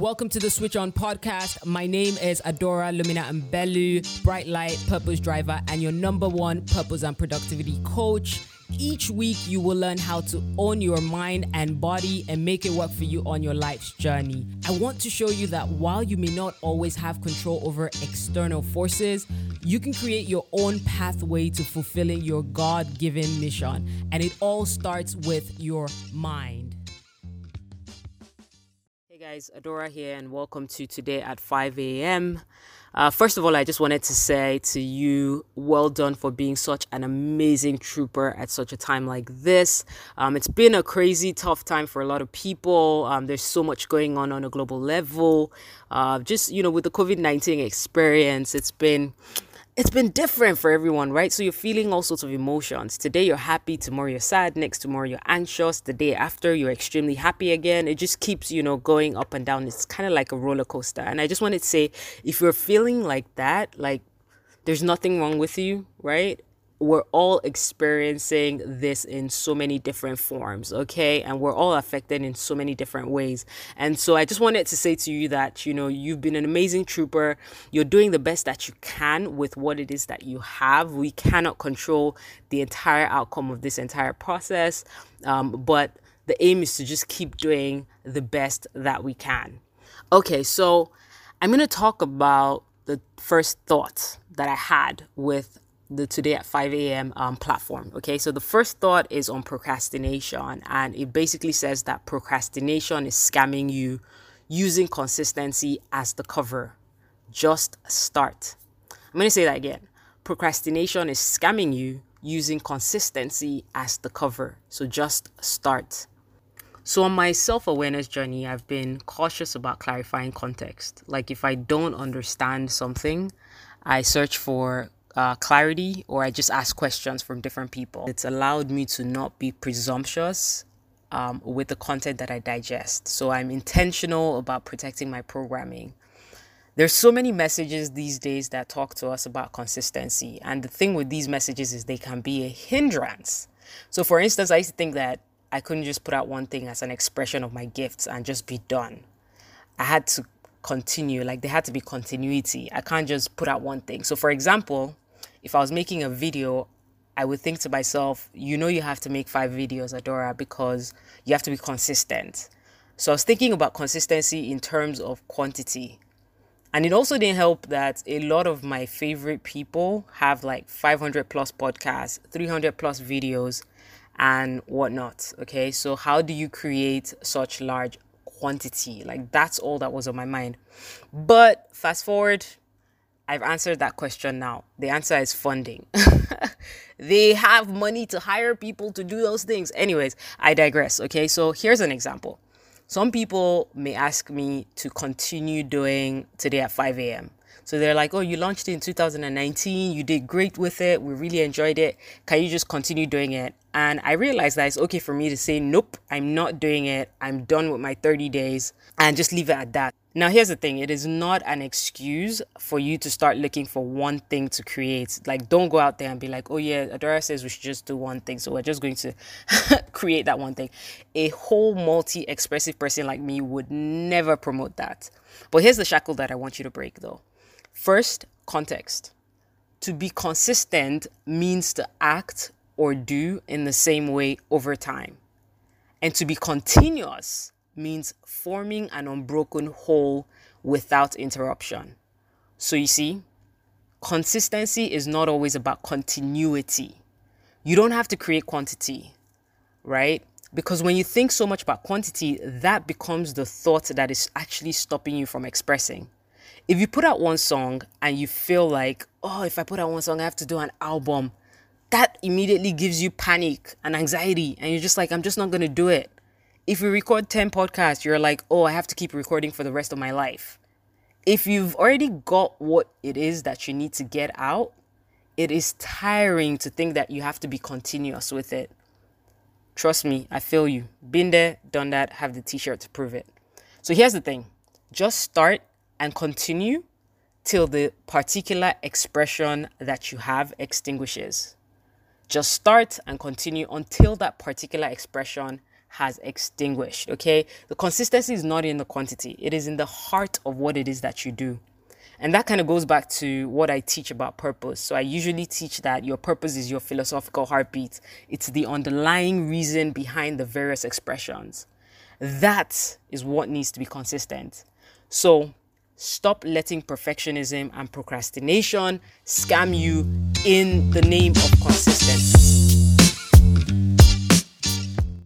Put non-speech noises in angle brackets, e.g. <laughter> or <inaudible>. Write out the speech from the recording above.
Welcome to the Switch On podcast. My name is Adora Lumina Mbelu, Bright Light Purpose Driver, and your number one purpose and productivity coach. Each week, you will learn how to own your mind and body and make it work for you on your life's journey. I want to show you that while you may not always have control over external forces, you can create your own pathway to fulfilling your God given mission. And it all starts with your mind. Guys, Adora here, and welcome to Today at 5 a.m. Uh, first of all, I just wanted to say to you, well done for being such an amazing trooper at such a time like this. Um, it's been a crazy, tough time for a lot of people. Um, there's so much going on on a global level. Uh, just, you know, with the COVID 19 experience, it's been it's been different for everyone, right? So you're feeling all sorts of emotions. Today you're happy, tomorrow you're sad, next tomorrow you're anxious, the day after you're extremely happy again. It just keeps, you know, going up and down. It's kind of like a roller coaster. And I just wanted to say if you're feeling like that, like there's nothing wrong with you, right? We're all experiencing this in so many different forms, okay? And we're all affected in so many different ways. And so I just wanted to say to you that, you know, you've been an amazing trooper. You're doing the best that you can with what it is that you have. We cannot control the entire outcome of this entire process, um, but the aim is to just keep doing the best that we can. Okay, so I'm going to talk about the first thought that I had with the Today at 5 a.m. Um, platform. Okay, so the first thought is on procrastination, and it basically says that procrastination is scamming you using consistency as the cover. Just start. I'm going to say that again. Procrastination is scamming you using consistency as the cover. So just start. So, on my self awareness journey, I've been cautious about clarifying context. Like, if I don't understand something, I search for uh, clarity or I just ask questions from different people. It's allowed me to not be presumptuous um, with the content that I digest. So I'm intentional about protecting my programming. There's so many messages these days that talk to us about consistency. And the thing with these messages is they can be a hindrance. So, for instance, I used to think that I couldn't just put out one thing as an expression of my gifts and just be done. I had to continue, like there had to be continuity. I can't just put out one thing. So, for example, if I was making a video, I would think to myself, you know, you have to make five videos, Adora, because you have to be consistent. So I was thinking about consistency in terms of quantity. And it also didn't help that a lot of my favorite people have like 500 plus podcasts, 300 plus videos, and whatnot. Okay, so how do you create such large quantity? Like, that's all that was on my mind. But fast forward I've answered that question now. The answer is funding. <laughs> they have money to hire people to do those things. Anyways, I digress. Okay, so here's an example. Some people may ask me to continue doing today at 5 a.m. So they're like, oh, you launched it in 2019, you did great with it, we really enjoyed it. Can you just continue doing it? And I realized that it's okay for me to say, nope, I'm not doing it. I'm done with my 30 days and just leave it at that. Now, here's the thing it is not an excuse for you to start looking for one thing to create. Like, don't go out there and be like, oh, yeah, Adora says we should just do one thing. So we're just going to <laughs> create that one thing. A whole multi expressive person like me would never promote that. But here's the shackle that I want you to break, though. First, context. To be consistent means to act or do in the same way over time. And to be continuous means forming an unbroken whole without interruption. So you see, consistency is not always about continuity. You don't have to create quantity, right? Because when you think so much about quantity, that becomes the thought that is actually stopping you from expressing. If you put out one song and you feel like, oh, if I put out one song, I have to do an album, that immediately gives you panic and anxiety. And you're just like, I'm just not going to do it if you record 10 podcasts, you're like, oh, I have to keep recording for the rest of my life. If you've already got what it is that you need to get out, it is tiring to think that you have to be continuous with it. Trust me, I feel you. Been there, done that, have the t shirt to prove it. So here's the thing just start and continue till the particular expression that you have extinguishes. Just start and continue until that particular expression has extinguished. Okay. The consistency is not in the quantity, it is in the heart of what it is that you do. And that kind of goes back to what I teach about purpose. So I usually teach that your purpose is your philosophical heartbeat, it's the underlying reason behind the various expressions. That is what needs to be consistent. So stop letting perfectionism and procrastination scam you in the name of consistency.